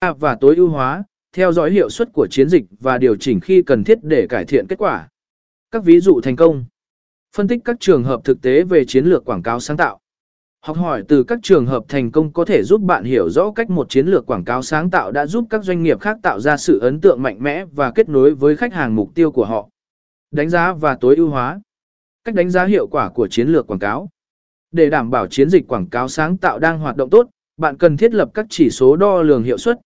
và tối ưu hóa, theo dõi hiệu suất của chiến dịch và điều chỉnh khi cần thiết để cải thiện kết quả. Các ví dụ thành công. Phân tích các trường hợp thực tế về chiến lược quảng cáo sáng tạo. Học hỏi từ các trường hợp thành công có thể giúp bạn hiểu rõ cách một chiến lược quảng cáo sáng tạo đã giúp các doanh nghiệp khác tạo ra sự ấn tượng mạnh mẽ và kết nối với khách hàng mục tiêu của họ. Đánh giá và tối ưu hóa. Cách đánh giá hiệu quả của chiến lược quảng cáo. Để đảm bảo chiến dịch quảng cáo sáng tạo đang hoạt động tốt, bạn cần thiết lập các chỉ số đo lường hiệu suất,